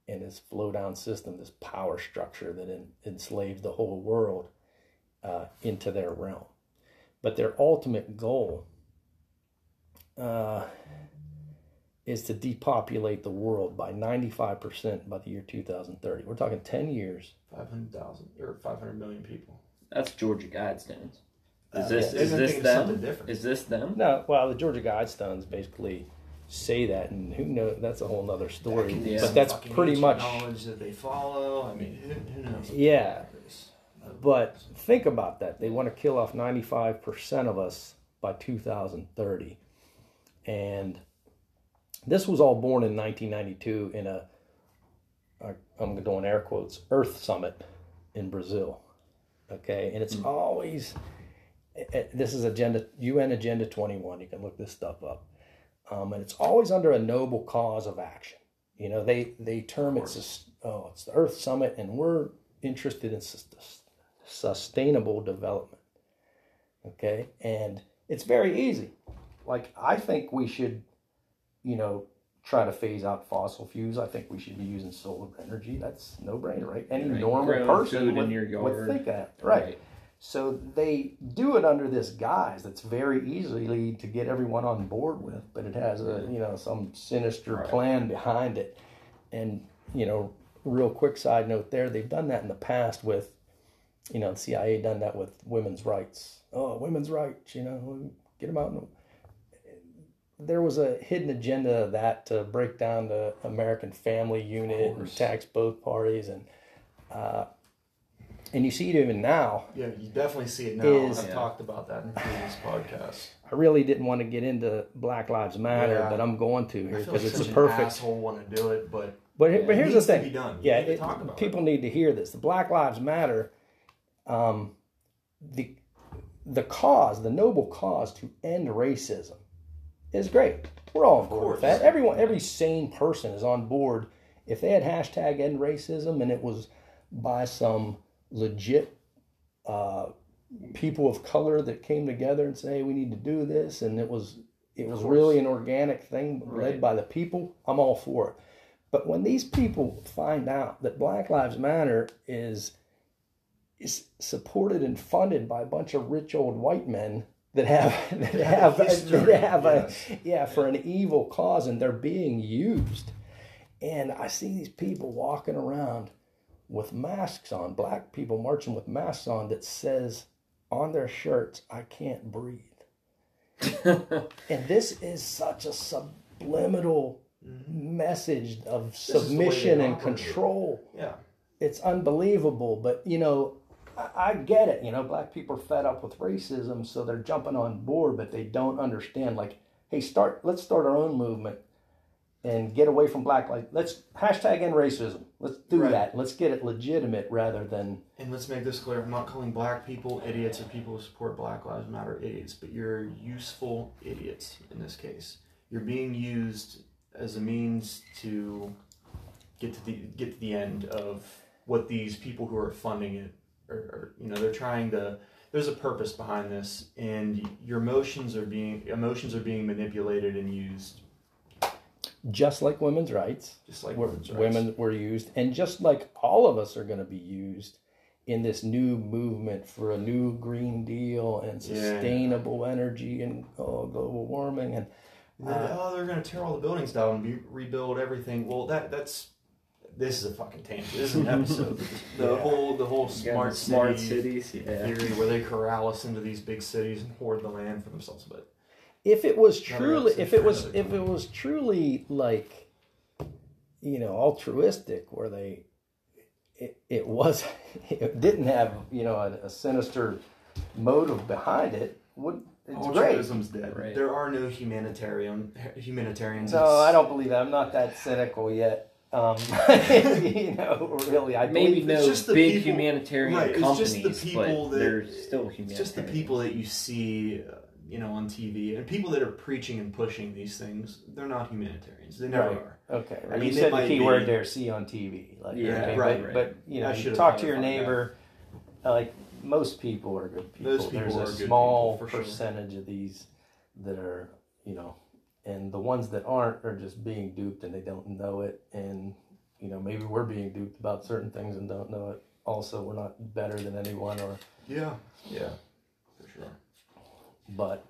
and this flow down system, this power structure that en- enslaved the whole world uh, into their realm. But their ultimate goal uh, is to depopulate the world by 95% by the year 2030. We're talking 10 years. Five hundred thousand or five hundred million people. That's Georgia Guidestones. Is Uh, this yeah. is this thinking something them? different. Is this them? No, well, the Georgia Guidestones basically say that, and who knows? That's a whole other story. be But that's pretty much. knowledge that they follow. I mean, who, who knows? Yeah. But think about that. They want to kill off 95% of us by 2030. And this was all born in 1992 in a, a I'm doing air quotes, Earth Summit in Brazil. Okay. And it's always, eh, eh, this is Agenda, UN Agenda 21. You can look this stuff up. Um, and it's always under a noble cause of action. You know, they, they term it, oh, it's the Earth Summit, and we're interested in sus- sustainable development. Okay. And it's very easy. Like, I think we should, you know, try to phase out fossil fuels. I think we should be using solar energy. That's no brainer, right? Any Right. normal Growing person food in would, your would think that. Right. Right. So they do it under this guise that's very easily to get everyone on board with, but it has a you know some sinister plan behind it. And you know, real quick side note there, they've done that in the past with, you know, the CIA done that with women's rights. Oh, women's rights, you know, get them out. In the... There was a hidden agenda of that to break down the American family unit and tax both parties and. Uh, and you see it even now. Yeah, you definitely see it now. Is- I've talked about that in previous podcasts. I really didn't want to get into Black Lives Matter, Yeah. but I'm going to here because like it's such a an perfect. asshole want to do it, but But, Yeah, but it here's the thing. be done. Yeah, need to it- talk about people need to hear this. The Black Lives Matter, um, the the cause, the noble cause to end racism, is great. We're all on board with that. Everyone, every sane person is on board. If they had hashtag end racism and it was by some legit uh, people of color that came together and say, "Hey, we need to do this," and it was it was really an organic thing led by the people, I'm all for it. But when these people find out that Black Lives Matter is is supported and funded by a bunch of rich old white men that have (laughs) that have History, that have yes. a yeah for an evil cause and they're being used. And I see these people walking around with masks on, black people marching with masks on that says on their shirts, I can't breathe. (laughs) and this is such a subliminal mm-hmm. message of is the way submission and control. yeah. It's unbelievable, but you know, I, get it. You know, black people are fed up with racism, so they're jumping on board, but they don't understand. Like, hey, start. Let's start our own movement and get away from black life. Let's hashtag end racism. Let's do Right. that. Let's get it legitimate rather than And let's make this clear: I'm not calling black people idiots or people who support Black Lives Matter idiots, but you're useful idiots in this case. You're being used as a means to get to the get to the end of what these people who are funding it or, or you know they're trying to. There's a purpose behind this, and your emotions are being emotions are being manipulated and used just like women's rights, just like were- women's rights. women were used, and just like all of us are going to be used in this new movement for a new Green Deal and Yeah. sustainable energy and oh, global warming and And then, uh, oh, they're going to tear all the buildings down and be, rebuild everything. Well, that that's this is a fucking tangent. This is an (laughs) episode. the Yeah. whole the whole Again, smart smart city cities, yeah. theory where they corral us into these big cities and hoard the land for themselves. But if it was truly if it was if it was truly like you know altruistic where they it, it was (laughs) it didn't have you know a, a sinister motive behind it would it's great altruism's dead. Right. There are no humanitarian humanitarians. no i don't believe that i'm not that cynical yet um (laughs) you know really i Maybe no it's just the big people- humanitarian right, it's companies, just the people but that- they're still humanitarian. It's just the people that you see, uh, you know, on TV and people that are preaching and pushing these things. They're not humanitarians. They never Right. are. Okay, I right. mean, you said the might key be- word there, see on TV. Like, Yeah, okay, right, but, right. but you know, I you talk to your neighbor. uh, Like most people are good people. Most people There's are a good small people, for sure. percentage of these that are, you know, and the ones that aren't are just being duped and they don't know it. And you know, maybe we're being duped about certain things and don't know it. Also, we're not better than anyone, or Yeah, yeah, for sure. but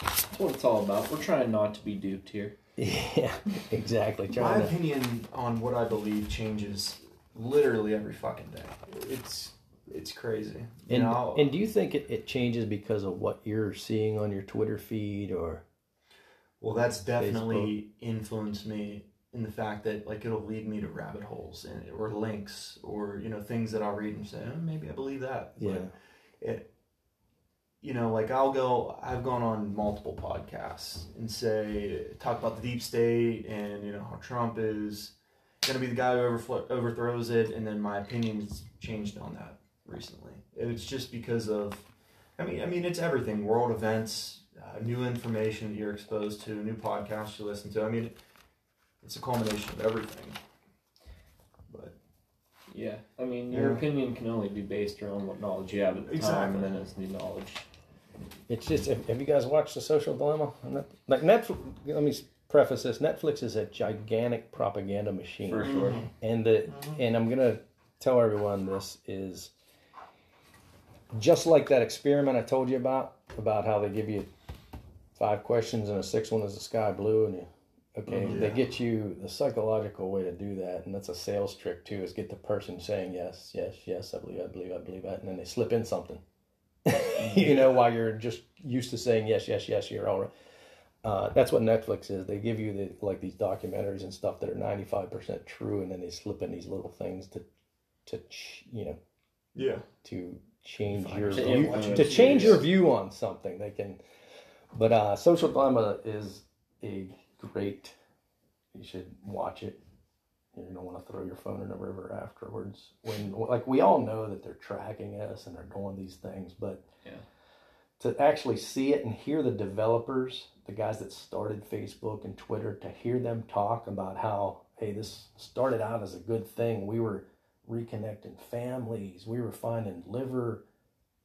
That's what it's all about. We're trying not to be duped here. (laughs) yeah, exactly. My Trying to, opinion on what I believe changes literally every fucking day. It's it's crazy. You and, know, and do you think it, it changes because of what you're seeing on your Twitter feed or? Well, that's definitely influenced me in the fact that like it'll lead me to rabbit holes and or links or you know things that I'll read and say oh, maybe I believe that. Yeah. But it, you know, like I'll go. I've gone on multiple podcasts and say talk about the deep state and you know how Trump is going to be the guy who overthrows it, and then my opinion's changed on that recently. It's just because of, I mean, I mean, it's everything: world events, uh, new information that you're exposed to, new podcasts you listen to. I mean, it's a culmination of everything. But Yeah, I mean, your Yeah. opinion can only be based around what knowledge you have at the time, and then it's new knowledge. It's just have, have you guys watched the Social Dilemma? Like Netflix. Let me preface this: Netflix is a gigantic propaganda machine, For sure. and the and I'm gonna tell everyone this is just like that experiment I told you about about how they give you five questions and a sixth one is the sky blue, and you okay Mhm. they get you the psychological way to do that, and that's a sales trick too, is get the person saying yes, yes, yes, I believe, I believe, I believe that, and then they slip in something. (laughs) you know, while you're just used to saying yes, yes, yes, you're all right. Uh, that's what Netflix is. They give you the like these documentaries and stuff that are ninety five percent true, and then they slip in these little things to, to ch- you know, yeah, to change your view, watching to change your view on something. They can, but uh, Social Dilemma is a great. You should watch it. You don't want to throw your phone in a river afterwards. When like we all know that they're tracking us and they're doing these things, but Yeah. to actually see it and hear the developers, the guys that started Facebook and Twitter, to hear them talk about how hey, this started out as a good thing. We were reconnecting families. We were finding liver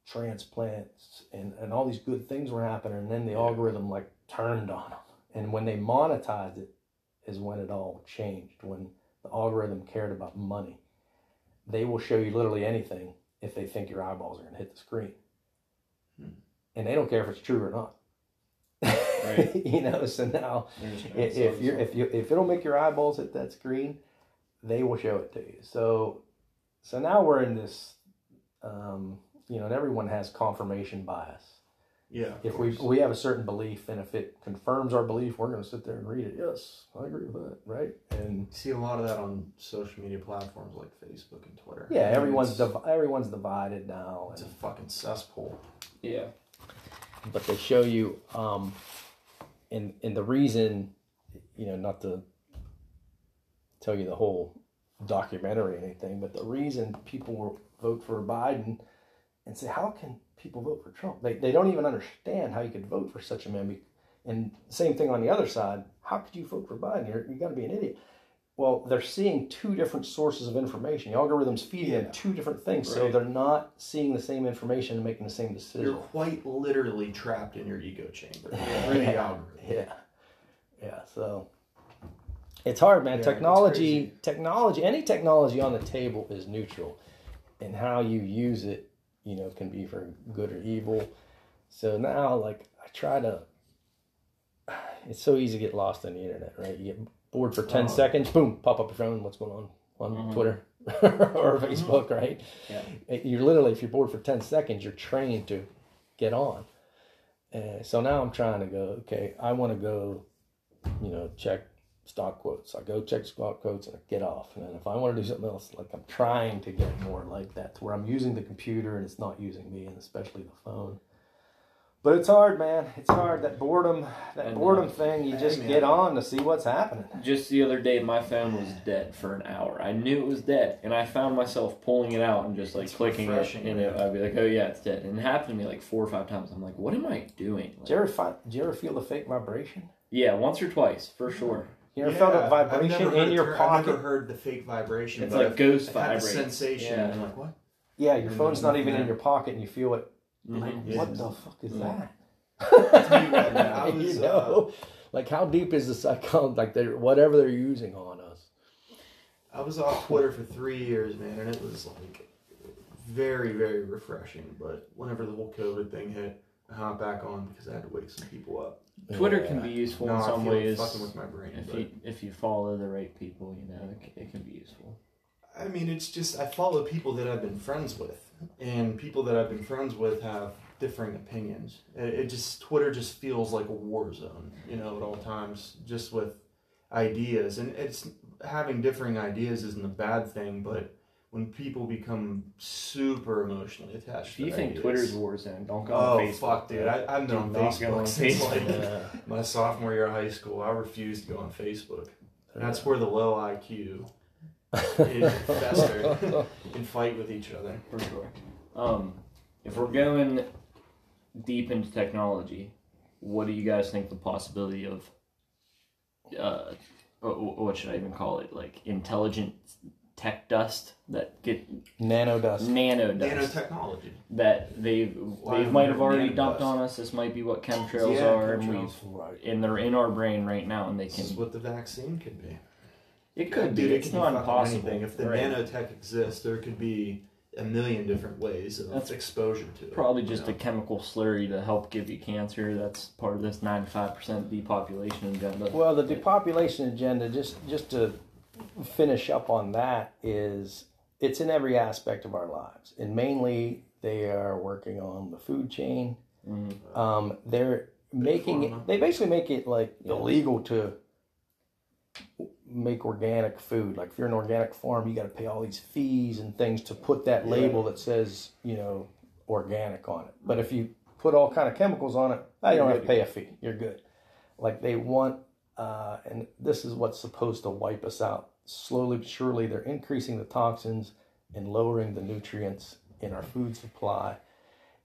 transplants and, and all these good things were happening. And then the algorithm like turned on them. And when they monetized it is when it all changed. When the algorithm cared about money. They will show you literally anything if they think your eyeballs are going to hit the screen. Hmm. And they don't care if it's true or not. Right. (laughs) you know, so now They're just trying if, if you if you if it'll make your eyeballs hit that screen, they will show it to you. So so now we're in this um, you know, and everyone has confirmation bias. yeah. If we course. we have a certain belief and if it confirms our belief, we're gonna sit there and read it. Yes, I agree with that, right? And You see a lot of that on social media platforms like Facebook and Twitter. yeah, I mean, everyone's div- everyone's divided now. it's a fucking cesspool. Yeah. but they show you um and and the reason you know not to tell you the whole documentary or anything but the reason people will vote for biden and say how can people vote for trump they, they don't even understand how you could vote for such a man and same thing on the other side how could you vote for biden You're, you got to be an idiot Well, they're seeing two different sources of information. The algorithm's feeding Yeah. them two different things, so they're not seeing the same information and making the same decision. You're quite literally trapped in your ego chamber. (laughs) algorithm. Yeah, yeah. So it's hard, man. Yeah, technology, technology, any technology on the table is neutral, and how you use it, you know, can be for good or evil. So now, like, I try to. (sighs) It's so easy to get lost on the internet, right? You get bored for ten Oh. seconds, boom, pop up your phone. What's going on on Mm-hmm. Twitter (laughs) or Facebook, right? Yeah. You're literally, if you're bored for ten seconds, you're trained to get on. And so now I'm trying to go, okay, I want to go, you know, check stock quotes. I go check stock quotes and I get off. And then if I want to do something else, like I'm trying to get more like that to where I'm using the computer and it's not using me and especially the phone. But it's hard, man. It's hard. That boredom, that I know. boredom thing, you just man. get on to see what's happening. Just the other day, my phone was dead for an hour. I knew it was dead, and I found myself pulling it out and just like It's clicking it, and it, I'd be like, "Oh yeah, it's dead." And it happened to me like four or five times. I'm like, "What am I doing?" Like, Did you ever find, did you ever feel the fake vibration? yeah, once or twice for sure. You ever felt a I've vibration in your ter- I've pocket? never heard the fake vibration. It's but like I've- ghost I've had the vibrates. sensation. Yeah. I'm like, what? Yeah, your And phone's not even in your pocket and you feel it. Like, Mhm. what the fuck is that? tell you what, (laughs) you was, uh, know, like how deep is the psychology? Like they're whatever they're using on us. I was off Twitter for three years, man, and it was like very, very refreshing. But whenever the whole COVID thing hit, I hopped back on because I had to wake some people up. Twitter Yeah. can be useful No, in I some feel ways. fucking with my brain. If but- you if you follow the right people, you know, it, c- it can be useful. I mean, it's just I follow people that I've been friends with, and people that I've been friends with have differing opinions. It, it just Twitter just feels like a war zone, you know, at all times, just with ideas. And it's having differing ideas isn't a bad thing, but when people become super emotionally attached, If you think ideas, Twitter's a war zone, don't go Oh on Facebook. fuck, dude! I, I've been Do on Facebook on since Facebook. like Yeah. my sophomore year of high school. I refused to go on Facebook. That's where the low IQ is (laughs) fester and fight with each other. for sure. Um, if we're going deep into technology, what do you guys think the possibility of? Uh, wh- wh- what should I even call it? Like intelligent tech dust that get Nano dust. nano dust Nanotechnology. that they've Why they might have nano already dust? dumped on us. This might be what chemtrails Yeah, are, and chemtrails. we've Right. and they're in our brain right now, and they This is can. what the vaccine could be. It could be. Dude, it It's could not fucking impossible. anything. If the right? nanotech exists, there could be a million different ways of That's exposure to it. Probably you just know? a chemical slurry to help give you cancer. That's part of this 95% depopulation agenda. Well, the depopulation agenda, just just to finish up on that, is it's in every aspect of our lives, and mainly they are working on the food chain. Mhm. Um, they're making it. They basically make it like illegal to make organic food. Like if you're an organic farm, you got to pay all these fees and things to put that Yeah. label that says you know organic on it. But if you put all kind of chemicals on it, you don't have to pay a fee. You're good. Like they want, uh, and this is what's supposed to wipe us out slowly but surely. They're increasing the toxins and lowering the nutrients in our food supply,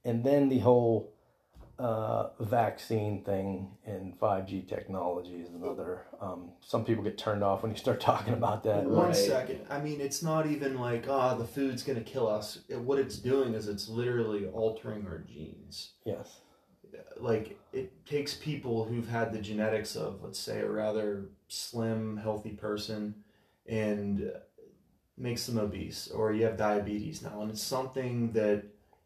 and then the whole uh, vaccine thing and 5G technology is another. Um, some people get turned off when you start (laughs) talking about that. One Right. second. I mean, it's not even like, ah, the food's going to kill us. What it's doing is it's literally altering our genes. Yes. Like, it takes people who've had the genetics of, let's say, a rather slim, healthy person and makes them obese, or you have diabetes now, and it's something that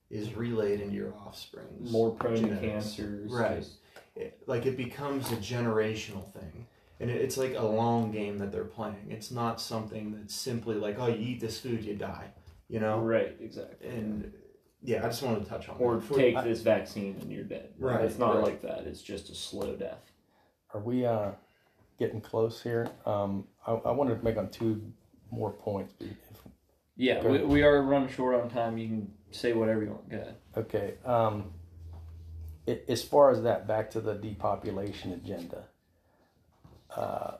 is relayed into your offspring. More prone to cancers. Right. just- It, like, it becomes a generational thing. And it, it's like a long game that they're playing. It's not something that's simply like, oh, you eat this food, you die. You know? Right, exactly. And yeah, I just wanted to touch on or that. before- take I- this vaccine and you're dead. Right, It's not right. like that. It's just a slow death. Are we uh, getting close here? Um, I, I wanted to make on two more points. If, Yeah, we, we are running short on time. You can say whatever you want. Go ahead. Okay. Um, a- as far as that, back to the depopulation agenda. Uh,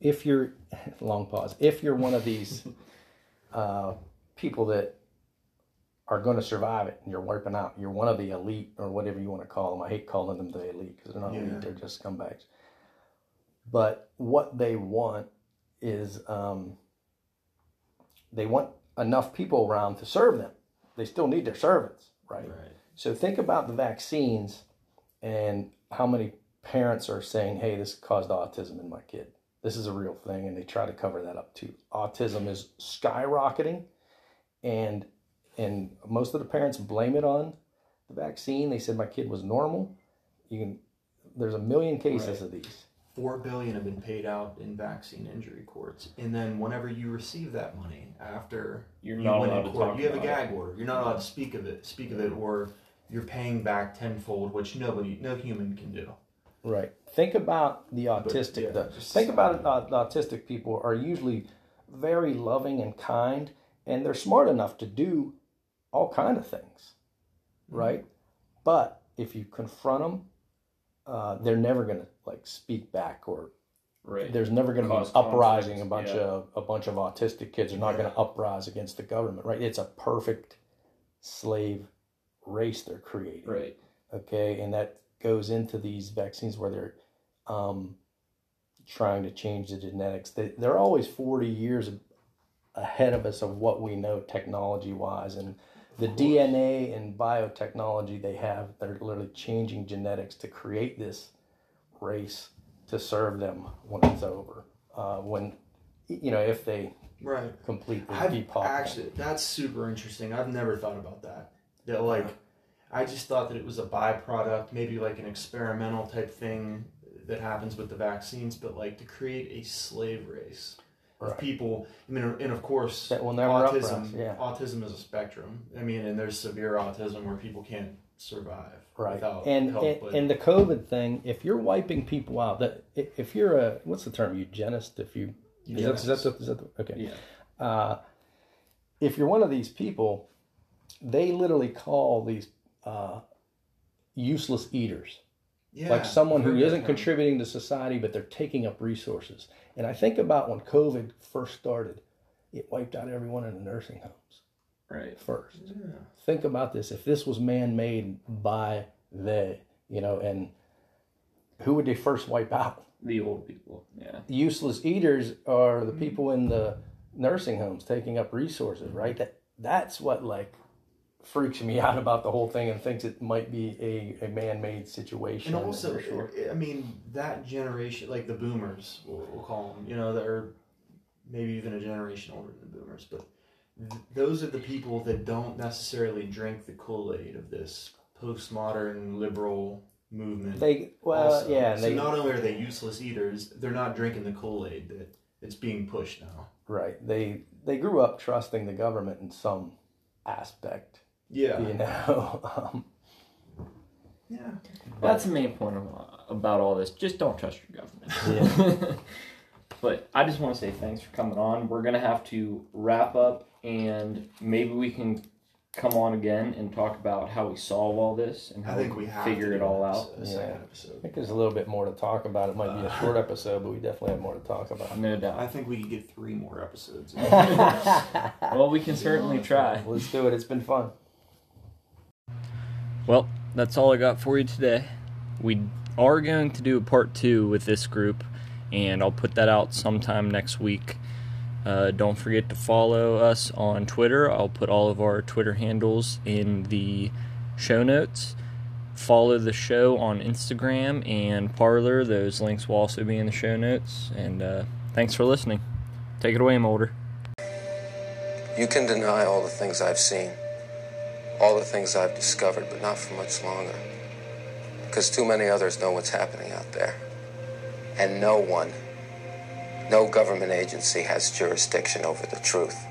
if you're, (laughs) long pause, if you're one of these (laughs) uh, people that are going to survive it and you're wiping out, you're one of the elite or whatever you want to call them. I hate calling them the elite because they're not Yeah. elite, they're just scumbags. But what they want is um, they want enough people around to serve them. They still need their servants, right? Right. So think about the vaccines and how many parents are saying, hey, this caused autism in my kid. This is a real thing. And they try to cover that up too. Autism is skyrocketing. And and most of the parents blame it on the vaccine. They said my kid was normal. You can there's a million cases Right. of these. Four billion have been paid out in vaccine injury courts, and then whenever you receive that money after You're not win in allowed to court, talk you have a about gag order. You're not allowed to speak of it. Speak of it, or you're paying back tenfold, which nobody, no human can do. Right. Think about the autistic. yeah, the, just think about it. society. Uh, autistic people are usually very loving and kind, and they're smart enough to do all kind of things, right? But if you confront them, uh, they're never gonna like speak back, or Right. there's never gonna be an uprising. A bunch yeah. of a bunch of autistic kids are not gonna uprise against the government, right? It's a perfect slave race they're creating Right. okay and that goes into these vaccines where they're um, trying to change the genetics they, they're always 40 years ahead of us of what we know technology wise and the dna and biotechnology they have they're literally changing genetics to create this race to serve them when it's over uh, when you know if they Right. completely I've depopulate actually that's super interesting. I've never thought about that. That like I just thought that it was a byproduct, maybe like an experimental type thing that happens with the vaccines, but like to create a slave race of Right. people. I mean, and of course, That will never autism. yeah. Autism is a spectrum. I mean, and there's severe autism where people can't survive right without and help. and, but and the covid thing if you're wiping people out that if you're a what's the term eugenist if you is that, is that, the- is that the- okay Yeah. uh, if you're one of these people they literally call these uh, useless eaters yeah, like someone who isn't contributing to society but they're taking up resources and i think about when covid first started it wiped out everyone in the nursing homes Right. first. Think about this. If this was man made by they, you know, and who would they first wipe out? The old people. Yeah. Useless eaters are the mm-hmm. people in the nursing homes taking up resources, right? That that's what like freaks me (laughs) out about the whole thing and thinks it might be a, a man made situation. And also, sure. I mean, that generation, like the boomers, we'll, we'll call them, you know, that are maybe even a generation older than the boomers, but th- those are the people that don't necessarily drink the Kool Aid of this postmodern liberal movement. They well, also. yeah, so they not only are they useless eaters, they're not drinking the Kool Aid that it's being pushed now. right. They they grew up trusting the government in some aspect, Yeah. you know. (laughs) um, Yeah. That's the main point of, about all this. Just don't trust your government. (laughs) but I just want to say thanks for coming on. We're gonna have to wrap up, and maybe we can come on again and talk about how we solve all this and how I think we have figure to it all out. A second episode. I think there's a little bit more to talk about. It might be a short episode, but we definitely have more to talk about. No I think we could get three more episodes. (laughs) Well, we can certainly try. Let's do it. It's been fun. Well, that's all I got for you today. We are going to do a part two with this group, and I'll put that out sometime next week. Uh, don't forget to follow us on Twitter. I'll put all of our Twitter handles in the show notes. Follow the show on Instagram and Parler. Those links will also be in the show notes. And uh, thanks for listening. Take it away, Mulder. You can deny all the things I've seen, all the things I've discovered, but not for much longer. Because too many others know what's happening out there. And no one, no government agency has jurisdiction over the truth.